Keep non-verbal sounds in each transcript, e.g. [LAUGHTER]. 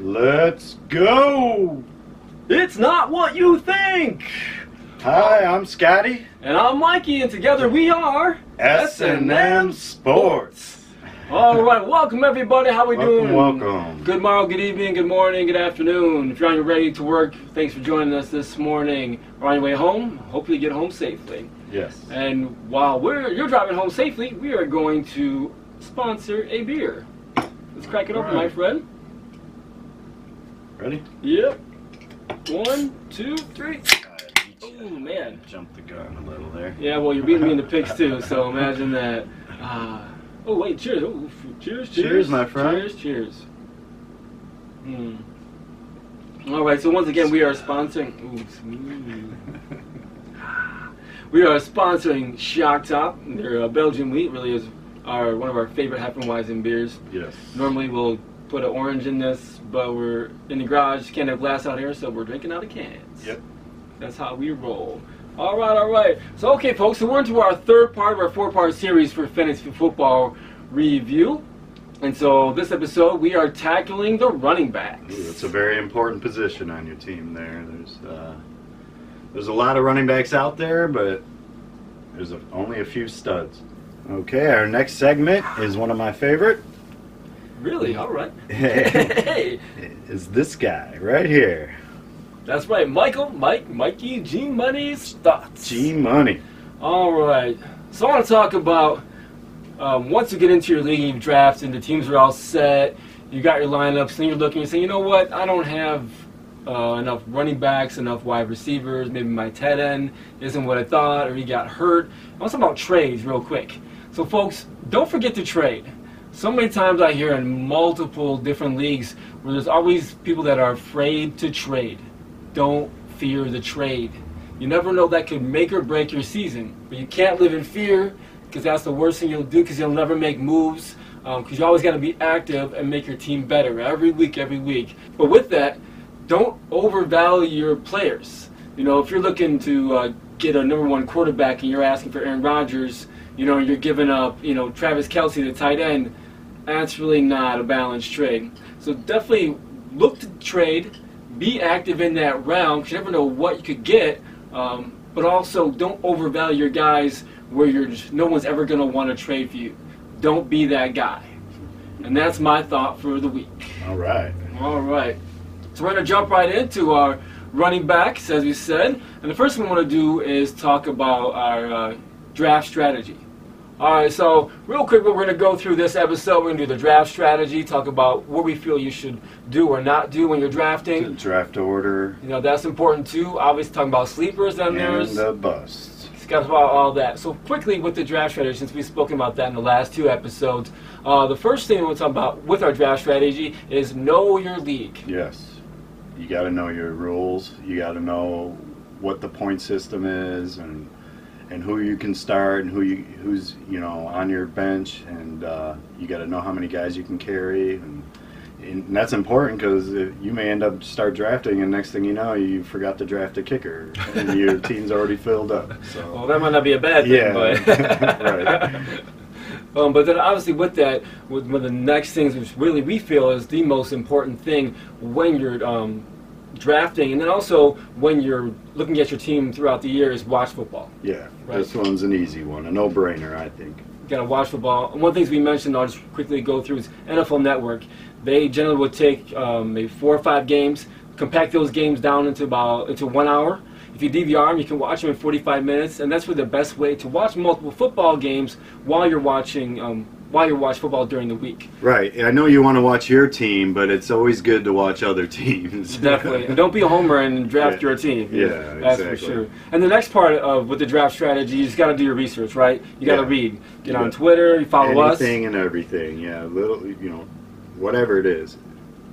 Let's go! It's not what you think! Hi, I'm Scotty. And I'm Mikey, and together we are S&M Sports. All right, welcome everybody. How we Welcome, doing? welcome. Good morning, good evening, good morning, good afternoon. If you're on your way to work, thanks for joining us this morning. Or on your way home, hopefully you get home safely. Yes. And while we're you're driving home safely, we are going to sponsor a beer. Let's crack it open, my friend. Ready? Yep. One, two, three. Oh man. Jumped the gun a little there. Yeah, well, you're beating me in the picks too, so [LAUGHS] imagine that. Uh, oh wait, cheers! Oh, f- cheers! Cheers! Cheers, my friend. Cheers! Cheers! Hmm. All right, so once again, we are sponsoring. Ooh, smooth. We are sponsoring Shock Top. They're a Belgian wheat. Really is our one of our favorite Hefeweizen beers. Yes. Normally we'll put an orange in this, but we're in the garage, can't have glass out here, so we're drinking out of cans. Yep. That's how we roll. All right, all right. So, okay, folks, so we're into our third part of our four-part series for fantasy football review. And so this episode, we are tackling the running backs. Ooh, that's a very important position on your team there. There's uh, there's a lot of running backs out there, but there's a, only a few studs. Okay, our next segment is one of my favorite. Really? All right. [LAUGHS] hey, Is this guy right here, that's right, Michael, Mike, Mikey, G Money's thoughts. G Money? All right. So I want to talk about um, once you get into your league, you've drafted, and the teams are all set. You got your lineups, and you're looking and saying, you know what? I don't have uh, enough running backs, enough wide receivers. Maybe my tight end isn't what I thought, or he got hurt. I want to talk about trades real quick. So, folks, don't forget to trade. So many times I hear in multiple different leagues where there's always people that are afraid to trade. Don't fear the trade. You never know that could make or break your season. But you can't live in fear because that's the worst thing you'll do because you'll never make moves because you always got to be active and make your team better every week, every week. But with that, don't overvalue your players. You know, if you're looking to uh, get a number one quarterback and you're asking for Aaron Rodgers, you know, you're giving up, you know, Travis Kelce, the tight end, that's really not a balanced trade. So definitely look to trade, be active in that round because you never know what you could get. Um, but also don't overvalue your guys where you're just, no one's ever going to want to trade for you. Don't be that guy. And that's my thought for the week. All right. All right. So we're going to jump right into our running backs, as we said. And the first thing we want to do is talk about our uh, draft strategy. All right, so real quick, we're going to go through this episode. We're going to do the draft strategy, talk about what we feel you should do or not do when you're drafting. The draft order You know, that's important too. Obviously, talking about sleepers and and there's the bust. discuss about all that. So quickly with the draft strategy, since we've spoken about that in the last two episodes, uh, the first thing we'll talk about with our draft strategy is know your league. Yes. You got to know your rules. You got to know what the point system is and and who you can start and who you who's you know on your bench and uh, you got to know how many guys you can carry and, and that's important because you may end up start drafting and next thing you know you forgot to draft a kicker and your [LAUGHS] team's already filled up. Well, So that might not be a bad thing, Yeah, but [LAUGHS] right. [LAUGHS] Um, but then obviously with that, with one of the next things which really we feel is the most important thing when you're um, drafting, and then also when you're looking at your team throughout the year is watch football. yeah, Right. this one's an easy one, a no-brainer I think. You gotta watch football. And one of the things we mentioned, I'll just quickly go through, is NFL Network. They generally would take um, maybe four or five games, compact those games down into about into one hour. If you DVR them, you can watch them in 45 minutes, and that's really the best way to watch multiple football games while you're watching um, while you watch football during the week. Right. I know you want to watch your team, but it's always good to watch other [LAUGHS] teams. Definitely. And don't be a homer and draft Yeah. your team. Yeah, That's for sure. And the next part of with the draft strategy, you just got to do your research, right? You got to Yeah. read. Get You on Twitter, you follow us. Anything and everything. Yeah, little, you know, whatever it is,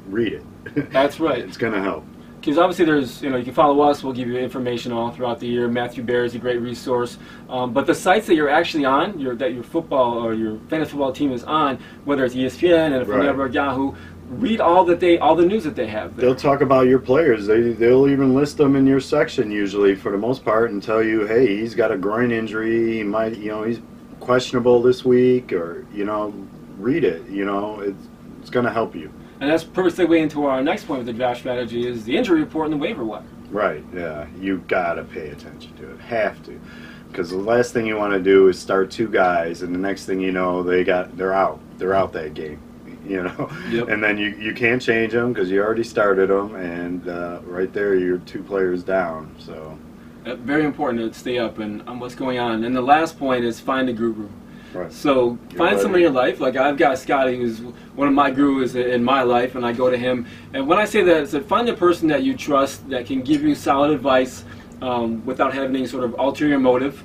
read it. That's right. [LAUGHS] it's gonna help. Because obviously, there's you know you can follow us. We'll give you information all throughout the year. Matthew Berry is a great resource. Um, but the sites that you're actually on, your that your football or your fantasy football team is on, whether it's ESPN, NFL Right. Network, Yahoo, read all that they all the news that they have. There. They'll talk about your players. They they'll even list them in your section usually for the most part and tell you, hey, he's got a groin injury. He might, you know, he's questionable this week, or you know, read it. You know, it's it's gonna help you. And that's perfect segue into our next point with the draft strategy is the injury report and the waiver wire. Right. Yeah. You gotta pay attention to it. Have to, because the last thing you want to do is start two guys, and the next thing you know, they got they're out. They're out that game. [LAUGHS] You know. Yep. And then you you can't change them because you already started them, and uh, right there you're two players down. So. Uh, very important to stay up and on what's going on. And the last point is find a guru. Right. So You're find someone in your life. Like I've got Scotty, who's one of my gurus in my life, and I go to him. And when I say that, it's that find a person that you trust that can give you solid advice um, without having any sort of ulterior motive.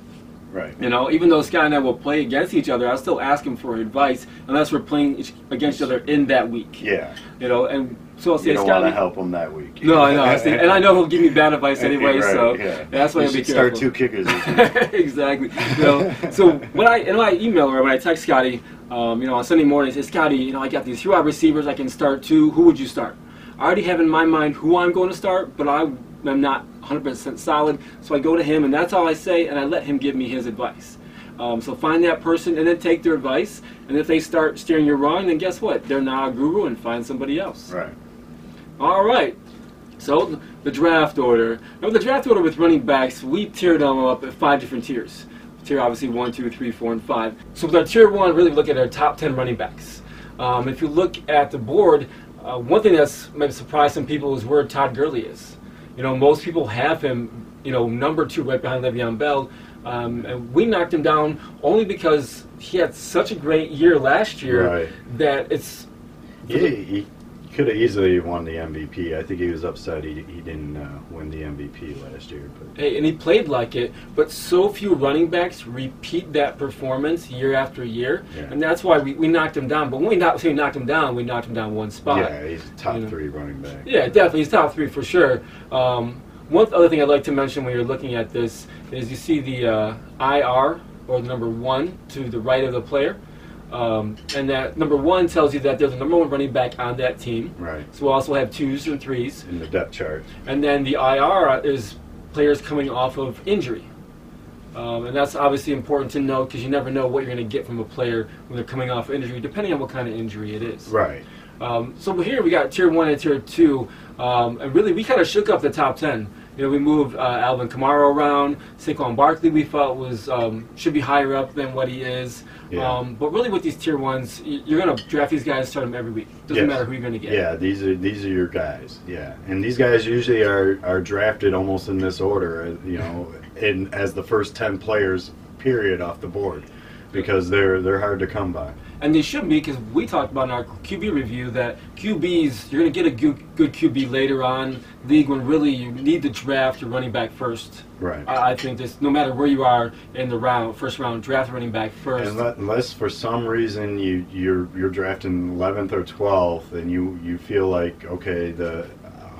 Right. You know, even though Scott and I will play against each other, I'll still ask him for advice unless we're playing against each other in that week. Yeah. You know, and so I'll say, You don't want to help him that week. No, I know, I and I know he'll give me bad advice [LAUGHS] anyway. Right, so yeah. that's why You I'll be careful. start two kickers. [LAUGHS] exactly. You know, so when I in my email or when I text Scotty, um, you know, on Sunday mornings, say, Scotty, you know, I got these few wide receivers I can start too. Who would you start? I already have in my mind who I'm going to start, but I am not 100% solid. So I go to him, and that's all I say, and I let him give me his advice. Um, so find that person and then take their advice. And if they start steering you wrong, then guess what? They're not a guru, and find somebody else. right. All right. So the draft order. Now the draft order with running backs, we tiered them up at five different tiers. Tier obviously one, two, three, four, and five. So with our tier one, really look at our top ten running backs. Um, if you look at the board, uh, one thing that's maybe surprised some people is where Todd Gurley is. You know, most people have him, you know, number two right behind Le'Veon Bell. Um, and we knocked him down only because he had such a great year last year Right. that it's He, he could have easily won the MVP. I think he was upset he, he didn't uh, win the MVP last year. But Hey, and he played like it, but so few running backs repeat that performance year after year, Yeah. and that's why we, we knocked him down. But when we knocked, we knocked him down, we knocked him down one spot. yeah, he's a top you know. three running back. Yeah, definitely, he's top three for sure. Um, one other thing I'd like to mention when you're looking at this is you see the uh, IR or the number one to the right of the player, um, and that number one tells you that there's a number one running back on that team. Right. So we'll also have twos and threes. In the depth chart. And then the IR is players coming off of injury. Um, and that's obviously important to know because you never know what you're going to get from a player when they're coming off injury, depending on what kind of injury it is. Right. Um, so here we got tier one and tier two, um, and really we kind of shook up the top ten. You know, we moved uh, Alvin Kamara around. Saquon Barkley we felt was um, should be higher up than what he is. Yeah. Um, but really, with these tier ones, you're going to draft these guys, start them every week. Doesn't Yes. matter who you're going to get. Yeah, these are these are your guys. Yeah, and these guys usually are, are drafted almost in this order. uh, You know, in as the first ten players, period, off the board, because they're they're hard to come by. And they should be because we talked about in our QB review that QBs, you're going to get a good, good QB later on league when really you need to draft your running back first. Right. I, I think this, no matter where you are in the round, first round, draft running back first. Unless, unless for some reason you you're you're drafting eleventh or twelfth, and you you feel like okay, the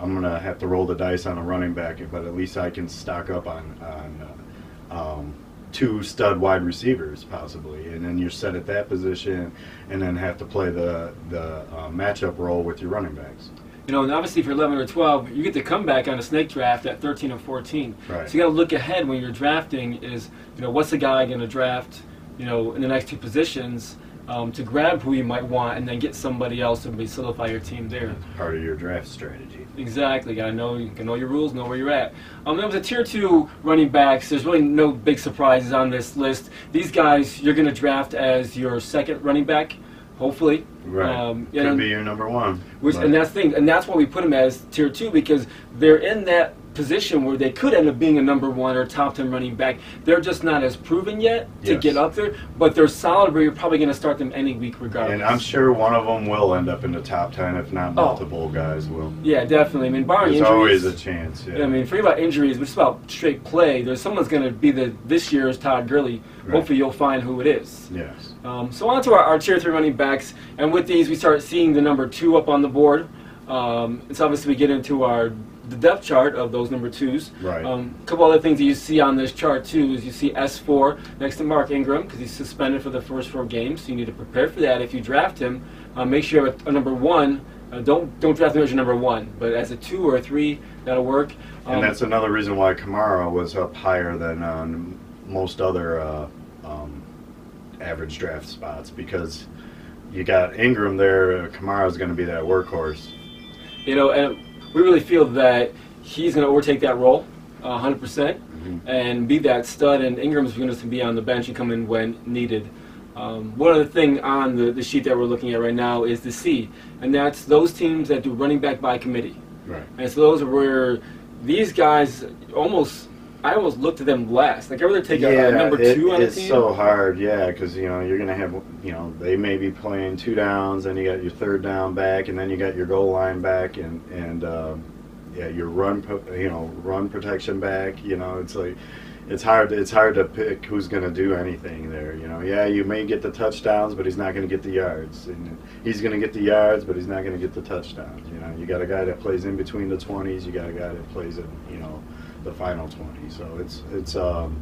I'm gonna have to roll the dice on a running back, but at least I can stock up on on uh, um, two stud wide receivers possibly, and then you're set at that position, and then have to play the the uh, matchup role with your running backs. You know, and obviously if you're 11 or 12, you get to come back on a snake draft at 13 or 14. Right. So you got to look ahead when you're drafting. Is you know what's the guy going to draft? You know, in the next two positions. Um, to grab who you might want and then get somebody else and solidify your team there. Part of your draft strategy. Exactly. Got to know you can know your rules, know where you're at. Um, there was a tier two running backs. There's really no big surprises on this list. These guys you're going to draft as your second running back, hopefully. Right. Um, Could and, be your number one. which, and that's thing, and that's why we put them as tier two because they're in that position where they could end up being a number one or top ten running back. They're just not as proven yet to Yes. get up there, but they're solid where you're probably going to start them any week regardless. and I'm sure one of them will end up in the top ten, if not Oh. multiple guys will. Yeah, definitely. I mean, barring There's injuries, always a chance. Yeah. I mean, forget about injuries, but just about straight play. There's someone's going to be the this year's Todd Gurley. Right. Hopefully, you'll find who it is. yes. Um, so on to our, our tier three running backs, and with these, we start seeing the number two up on the board. Um, it's obviously we get into our the depth chart of those number twos. Right. Um, a couple other things that you see on this chart too is you see S4 next to Mark Ingram because he's suspended for the first four games, so you need to prepare for that. If you draft him, uh, make sure you have a, a number one. Uh, don't don't draft him as your number one, but as a two or a three, that'll work. Um, And that's another reason why Kamara was up higher than on most other uh, um, average draft spots because you got Ingram there. Kamara's going to be that workhorse. You know, and we really feel that he's going to overtake that role, uh, 100%, percent Mhm. and be that stud. And Ingram's going to be on the bench and come in when needed. Um, one other thing on the, the sheet that we're looking at right now is the C, and that's those teams that do running back by committee. Right. And so those are where these guys almost, I almost look to them last. Like, I rather take a, a number it- two on a it's team. so hard, yeah, because you know you're gonna have, you know, they may be playing two downs, and you got your third down back, and then you got your goal line back, and and um, yeah, your run, you know, run protection back. You know, it's like it's hard. It's hard to pick who's gonna do anything there. You know, yeah, you may get the touchdowns, but he's not gonna get the yards, and he's gonna get the yards, but he's not gonna get the touchdowns. You know, you got a guy that plays in between the twenties, you got a guy that plays in, you know, the final twenty. So it's it's um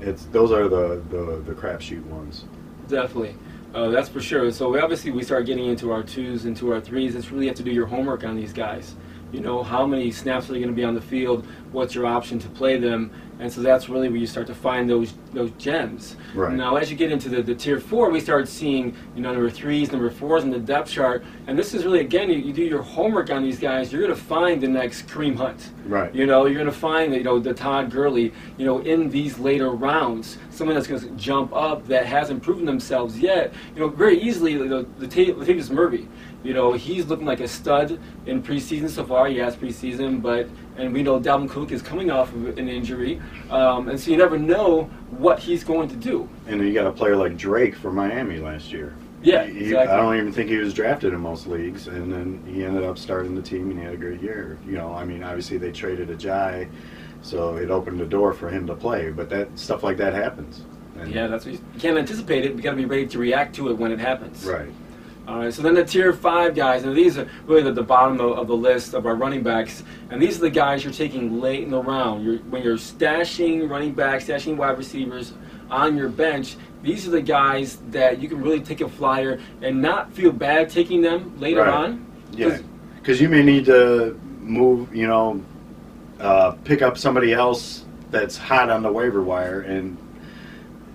it's those are the the, the crapshoot ones. Definitely. Uh, that's for sure. So we, obviously we start getting into our twos, into our threes. It's really have to do your homework on these guys. You know, how many snaps are they going to be on the field? What's your option to play them? And so that's really where you start to find those those gems. Right. Now, as you get into the, the tier four, we start seeing you know number threes, number fours in the depth chart. And this is really again, you, you do your homework on these guys. You're going to find the next Kareem Hunt. Right. You know, you're going to find you know the Todd Gurley. You know, in these later rounds, someone that's going to jump up that hasn't proven themselves yet. You know, very easily the the Ta- Latavius Murray. You know, he's looking like a stud in preseason so far. He has preseason, but and we know Dalvin Cook is coming off of an injury, um, and so you never know what he's going to do. And you got a player like Drake from Miami last year. Yeah, He- exactly. I don't even think he was drafted in most leagues, and then he ended up starting the team, and he had a great year. You know, I mean, obviously they traded Ajayi, so it opened the door for him to play. But that stuff like that happens. And- Yeah, that's what you, you can't anticipate it. We got to be ready to react to it when it happens. right. All right, so then the tier five guys, and these are really the, the bottom of, of the list of our running backs, and these are the guys you're taking late in the round. You're, when you're stashing running backs, stashing wide receivers on your bench, these are the guys that you can really take a flyer and not feel bad taking them later Right. on. Yeah, because you may need to move, you know, uh, pick up somebody else that's hot on the waiver wire, and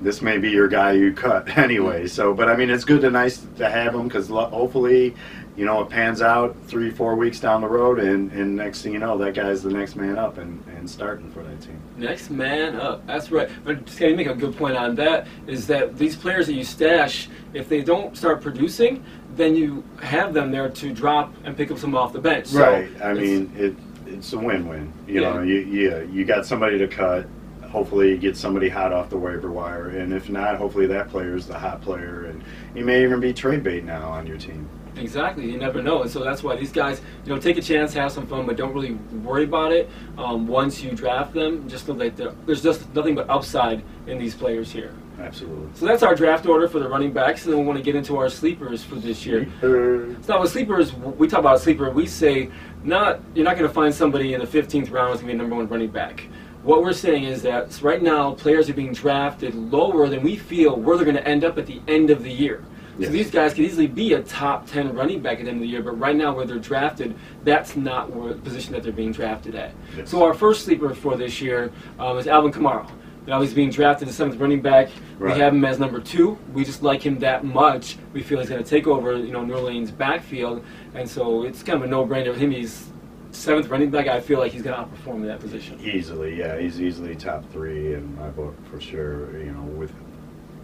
this may be your guy you cut [LAUGHS] anyway. Mm-hmm. So, but I mean, it's good to nice to have him because hopefully, you know, it pans out three, four weeks down the road, and, and next thing you know, that guy's the next man up and, and starting for that team. Next man up. That's right. But just to make a good point on that is that these players that you stash, if they don't start producing, then you have them there to drop and pick up some off the bench. So right. I mean, it it's a win-win. You Yeah. know, you yeah, you got somebody to cut. Hopefully, get somebody hot off the waiver wire, and if not, hopefully that player is the hot player, and he may even be trade bait now on your team. Exactly, you never know, and so that's why these guys, you know, take a chance, have some fun, but don't really worry about it. Um, once you draft them, just know that there's just nothing but upside in these players here. Absolutely. So that's our draft order for the running backs, and then we want to get into our sleepers for this year. Uh, So with sleepers, we talk about a sleeper. We say not you're not going to find somebody in the 15th round who's going to be a number one running back. What we're saying is that right now players are being drafted lower than we feel where they're going to end up at the end of the year. Yes. So these guys could easily be a top 10 running back at the end of the year, but right now where they're drafted, that's not where, the position that they're being drafted at. Yes. So our first sleeper for this year um, is Alvin Kamara. Now he's being drafted as seventh running back. Right. We have him as number two. We just like him that much. We feel he's going to take over, you know, New Orleans' backfield, and so it's kind of a no-brainer with him. He's seventh running back. I feel like he's going to outperform in that position. easily, yeah, he's easily top three in my book for sure. You know, with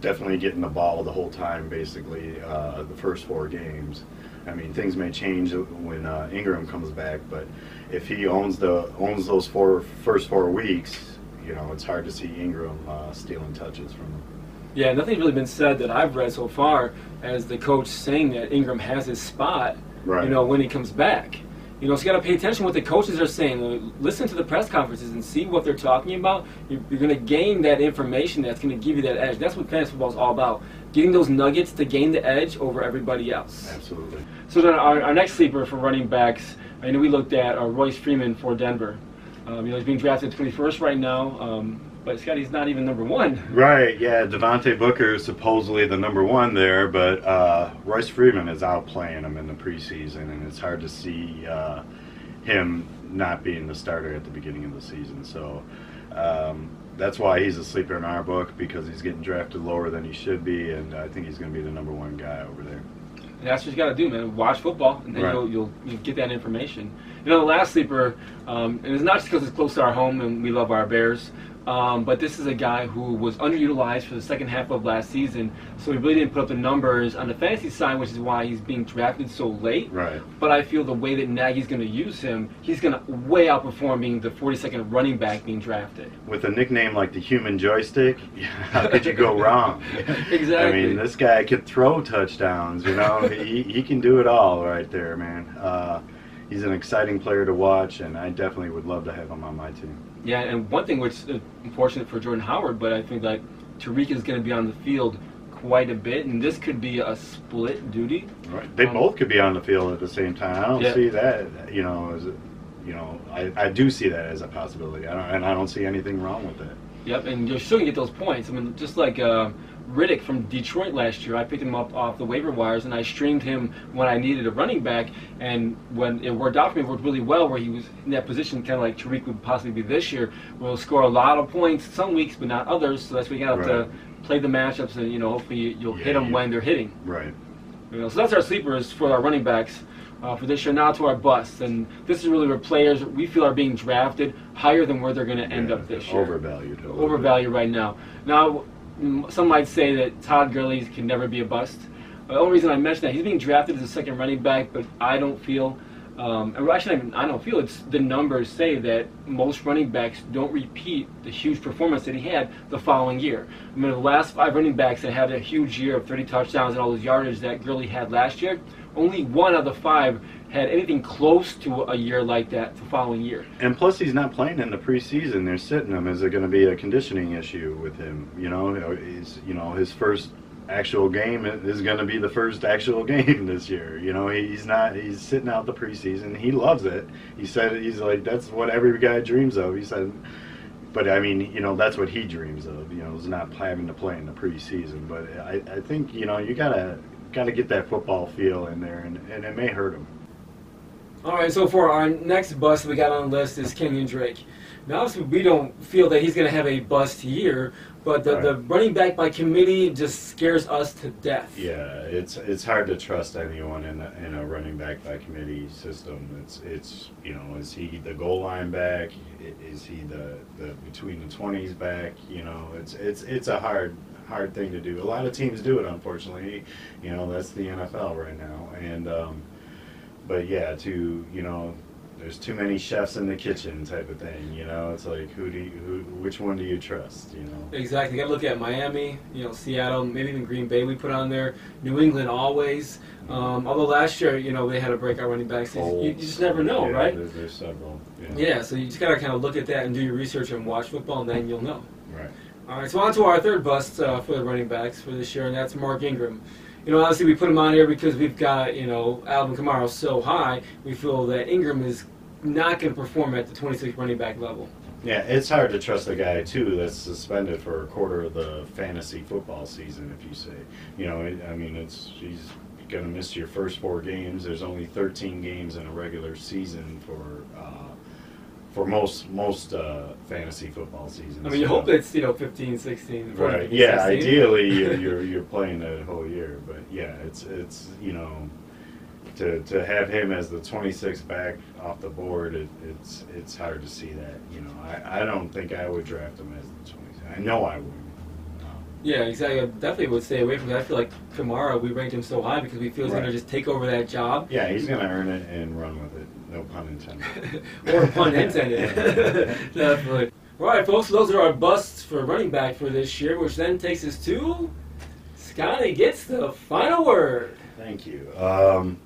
definitely getting the ball the whole time, basically uh, the first four games. I mean, things may change when uh, Ingram comes back, but if he owns the owns those four first four weeks, you know, it's hard to see Ingram uh, stealing touches from him. Yeah, nothing's really been said that I've read so far as the coach saying that Ingram has his spot. Right. You know, when he comes back. You know, so you got to pay attention to what the coaches are saying. Listen to the press conferences and see what they're talking about. You're, you're going to gain that information that's going to give you that edge. That's what fantasy football is all about. Getting those nuggets to gain the edge over everybody else. Absolutely. So then our, our next sleeper for running backs, I know we looked at uh, Royce Freeman for Denver. Um, you know, he's being drafted 21st right now, um, but Scott, he's not even number one. Right, yeah, Devontae Booker is supposedly the number one there, but uh, Royce Freeman is outplaying him in the preseason, and it's hard to see uh, him not being the starter at the beginning of the season. So um, that's why he's a sleeper in our book because he's getting drafted lower than he should be, and I think he's going to be the number one guy over there. And that's what you got to do, man. Watch football, and then Right. you'll, you'll you get that information. You know, the last sleeper, um, and it's not just because it's close to our home and we love our Bears, um, but this is a guy who was underutilized for the second half of last season, so he really didn't put up the numbers on the fantasy side, which is why he's being drafted so late. Right. But I feel the way that Nagy's going to use him, he's going to way outperform being the 42nd running back being drafted. With a nickname like the human joystick, [LAUGHS] how could you go [LAUGHS] wrong? Exactly. I mean, this guy could throw touchdowns. You know, he he can do it all right there, man. Uh, he's an exciting player to watch, and I definitely would love to have him on my team. Yeah, and one thing which is unfortunate for Jordan Howard, but I think that Tarik is going to be on the field quite a bit, and this could be a split duty. Right. They Um, both could be on the field at the same time. I don't Yeah. see that. You know, as you know, I, I do see that as a possibility, I don't, and I don't see anything wrong with that. Yep, and you're still to get those points. I mean, just like uh, Riddick from Detroit last year, I picked him up off the waiver wires, and I streamed him when I needed a running back, and when it worked out for me, it worked really well, where he was in that position, kind of like Tarik would possibly be this year, where he'll score a lot of points some weeks, but not others, so that's why you got to Right. play the matchups, and, you know, hopefully you- you'll Yeah, hit them you- when they're hitting. Right. You know, so that's our sleepers for our running backs uh, for this year. Now to our busts, and this is really where players we feel are being drafted higher than where they're going to end Yeah, up this year. Overvalued. a little bit. Overvalued right now. Now, some might say that Todd Gurley can never be a bust. The only reason I mention that he's being drafted as a second running back, but I don't feel. Um, and actually, I don't feel it's the numbers say that most running backs don't repeat the huge performance that he had the following year. I mean, the last five running backs that had a huge year of 30 touchdowns and all those yardage that Gurley had last year, only one of the five had anything close to a year like that the following year. And plus, he's not playing in the preseason. They're sitting him. Is it going to be a conditioning issue with him? You know, he's you know his first actual game is going to be the first actual [LAUGHS] game this year. You know, he's not. He's sitting out the preseason. He loves it. He said he's like that's what every guy dreams of. He said. But I mean, you know, that's what he dreams of. You know, is not having to play in the preseason. But I, I think you know you gotta gotta get that football feel in there, and, and it may hurt him. All right, so for our next bust we got on the list is Kenyon Drake. Now, obviously, we don't feel that he's going to have a bust year, but the, the running back by committee just scares us to death. Yeah, it's it's hard to trust anyone in a, in a running back by committee system. It's it's you know is he the goal line back? Is he the, the between the twenties back? You know, it's it's it's a hard hard thing to do. A lot of teams do it, unfortunately. You know, that's the NFL right now. And um, but yeah, to you know, there's too many chefs in the kitchen type of thing. You know, it's like who do you, who which one do you trust? You know. Exactly. You got to look at Miami, you know, Seattle, maybe even Green Bay. We put on there. New England always. Um, although last year, you know, they had a breakout running back. So you, you just never know, Yeah, right? There's, there's several. Yeah. Yeah. So you just got to kind of look at that and do your research and watch football, and then you'll know. Right. All right, so on to our third bust uh, for the running backs for this year, and that's Mark Ingram. You know, obviously we put him on here because we've got, you know, Alvin Kamara so high, we feel that Ingram is not going to perform at the 26 running back level. Yeah, it's hard to trust a guy too that's suspended for a quarter of the fantasy football season. If you say, you know, I mean, it's he's going to miss your first four games. There's only 13 games in a regular season for uh, for most most uh, fantasy football seasons. I mean, you So- hope it's, you know, 15, 16, 14, Right. Yeah. 16. Ideally, you're, you're you're playing that whole year, but yeah, it's it's you know, to to have him as the 26th back off the board, it, it's it's hard to see that. You know, I, I don't think I would draft him as the 26th. I know I would. Yeah, exactly. I definitely would stay away from that. I feel like Kamara, we ranked him so high because we feel he's going to just take over that job. Yeah, he's gonna earn it and run with it. No pun intended. [LAUGHS] or pun intended. [LAUGHS] Definitely. All right, folks. Those are our busts for running back for this year, which then takes us to Scotty gets the final word. Thank you. Um,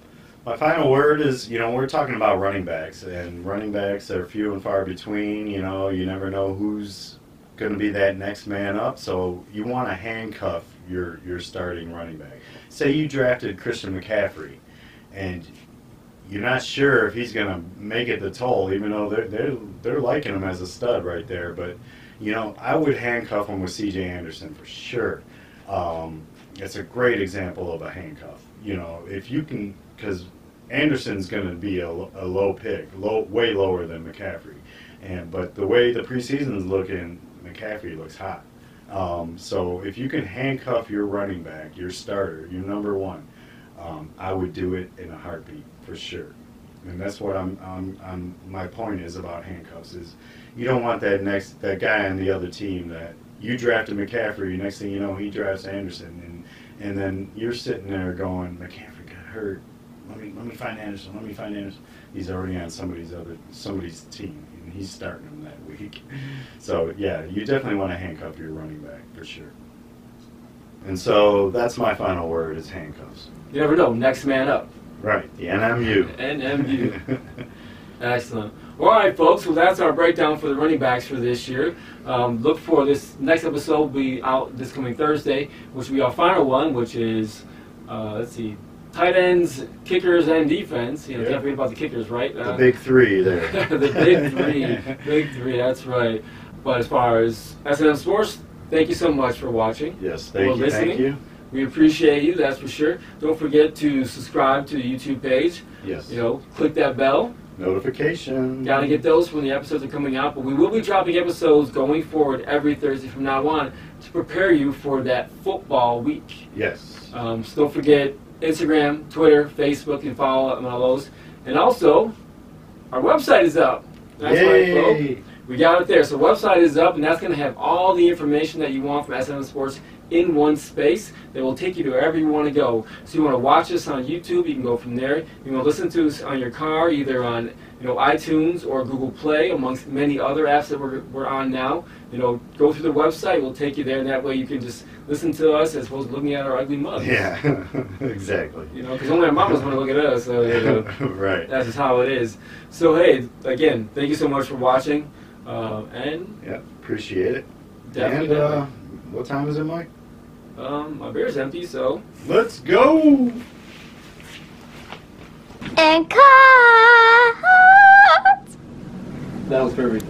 my final word is, you know, we're talking about running backs, and running backs are few and far between. You know, you never know who's going to be that next man up. So you want to handcuff your your starting running back. Say you drafted Christian McCaffrey, and you're not sure if he's going to make it the toll, even though they're they're they're liking him as a stud right there. But you know, I would handcuff him with C.J. Anderson for sure. Um, it's a great example of a handcuff. You know, if you can, because Anderson's going to be a, a low pick, low, way lower than McCaffrey, and but the way the preseason's looking, McCaffrey looks hot. Um, so if you can handcuff your running back, your starter, your number one, um, I would do it in a heartbeat for sure. And that's what I'm, I'm, I'm, my point is about handcuffs is you don't want that next that guy on the other team that you drafted McCaffrey. Next thing you know, he drafts Anderson, and and then you're sitting there going, McCaffrey got hurt. Let me let me find Anderson. Let me find Anderson. He's already on somebody's other somebody's team, and he's starting him that week. [LAUGHS] So yeah, you definitely want to handcuff your running back for sure. And so that's my final word is handcuffs. You never know. Next man up. Right, the NMU. NMU. [LAUGHS] Excellent. All right, folks. Well, that's our breakdown for the running backs for this year. Um, look for this next episode will be out this coming Thursday, which will be our final one, which is uh, let's see, tight ends, kickers, and defense. You know, Yeah. can't forget about the kickers, right? the Uh, big three there. [LAUGHS] the big [LAUGHS] three, big three. That's right. But as far as S&M Sports, thank you so much for watching. Yes, thank you, thank you. We appreciate you, that's for sure. Don't forget to subscribe to the YouTube page. Yes. You know, click that bell. Notification. Got to get those when the episodes are coming out. But we will be dropping episodes going forward every Thursday from now on to prepare you for that football week. Yes. Um, so don't forget Instagram, Twitter, Facebook, and follow up on all those. And also, our website is up. That's right, folks. We got it there. So website is up, and that's going to have all the information that you want from SNM Sports in one space that will take you to wherever you want to go. So you want to watch us on YouTube, you can go from there. You want to listen to us on your car, either on you know iTunes or Google Play, amongst many other apps that we're, we're on now. You know, go through the website, we'll take you there, and that way you can just listen to us as opposed to looking at our ugly mugs. Yeah, [LAUGHS] exactly. You know, because only our mamas want to look at us. So you know, [LAUGHS] right. that's just how it is. So hey, again, thank you so much for watching, uh, and Yeah, appreciate it. definitely, and uh, definitely. what time is it, Mike? Um, my beer's empty, so Let's go. and cut. that was perfect.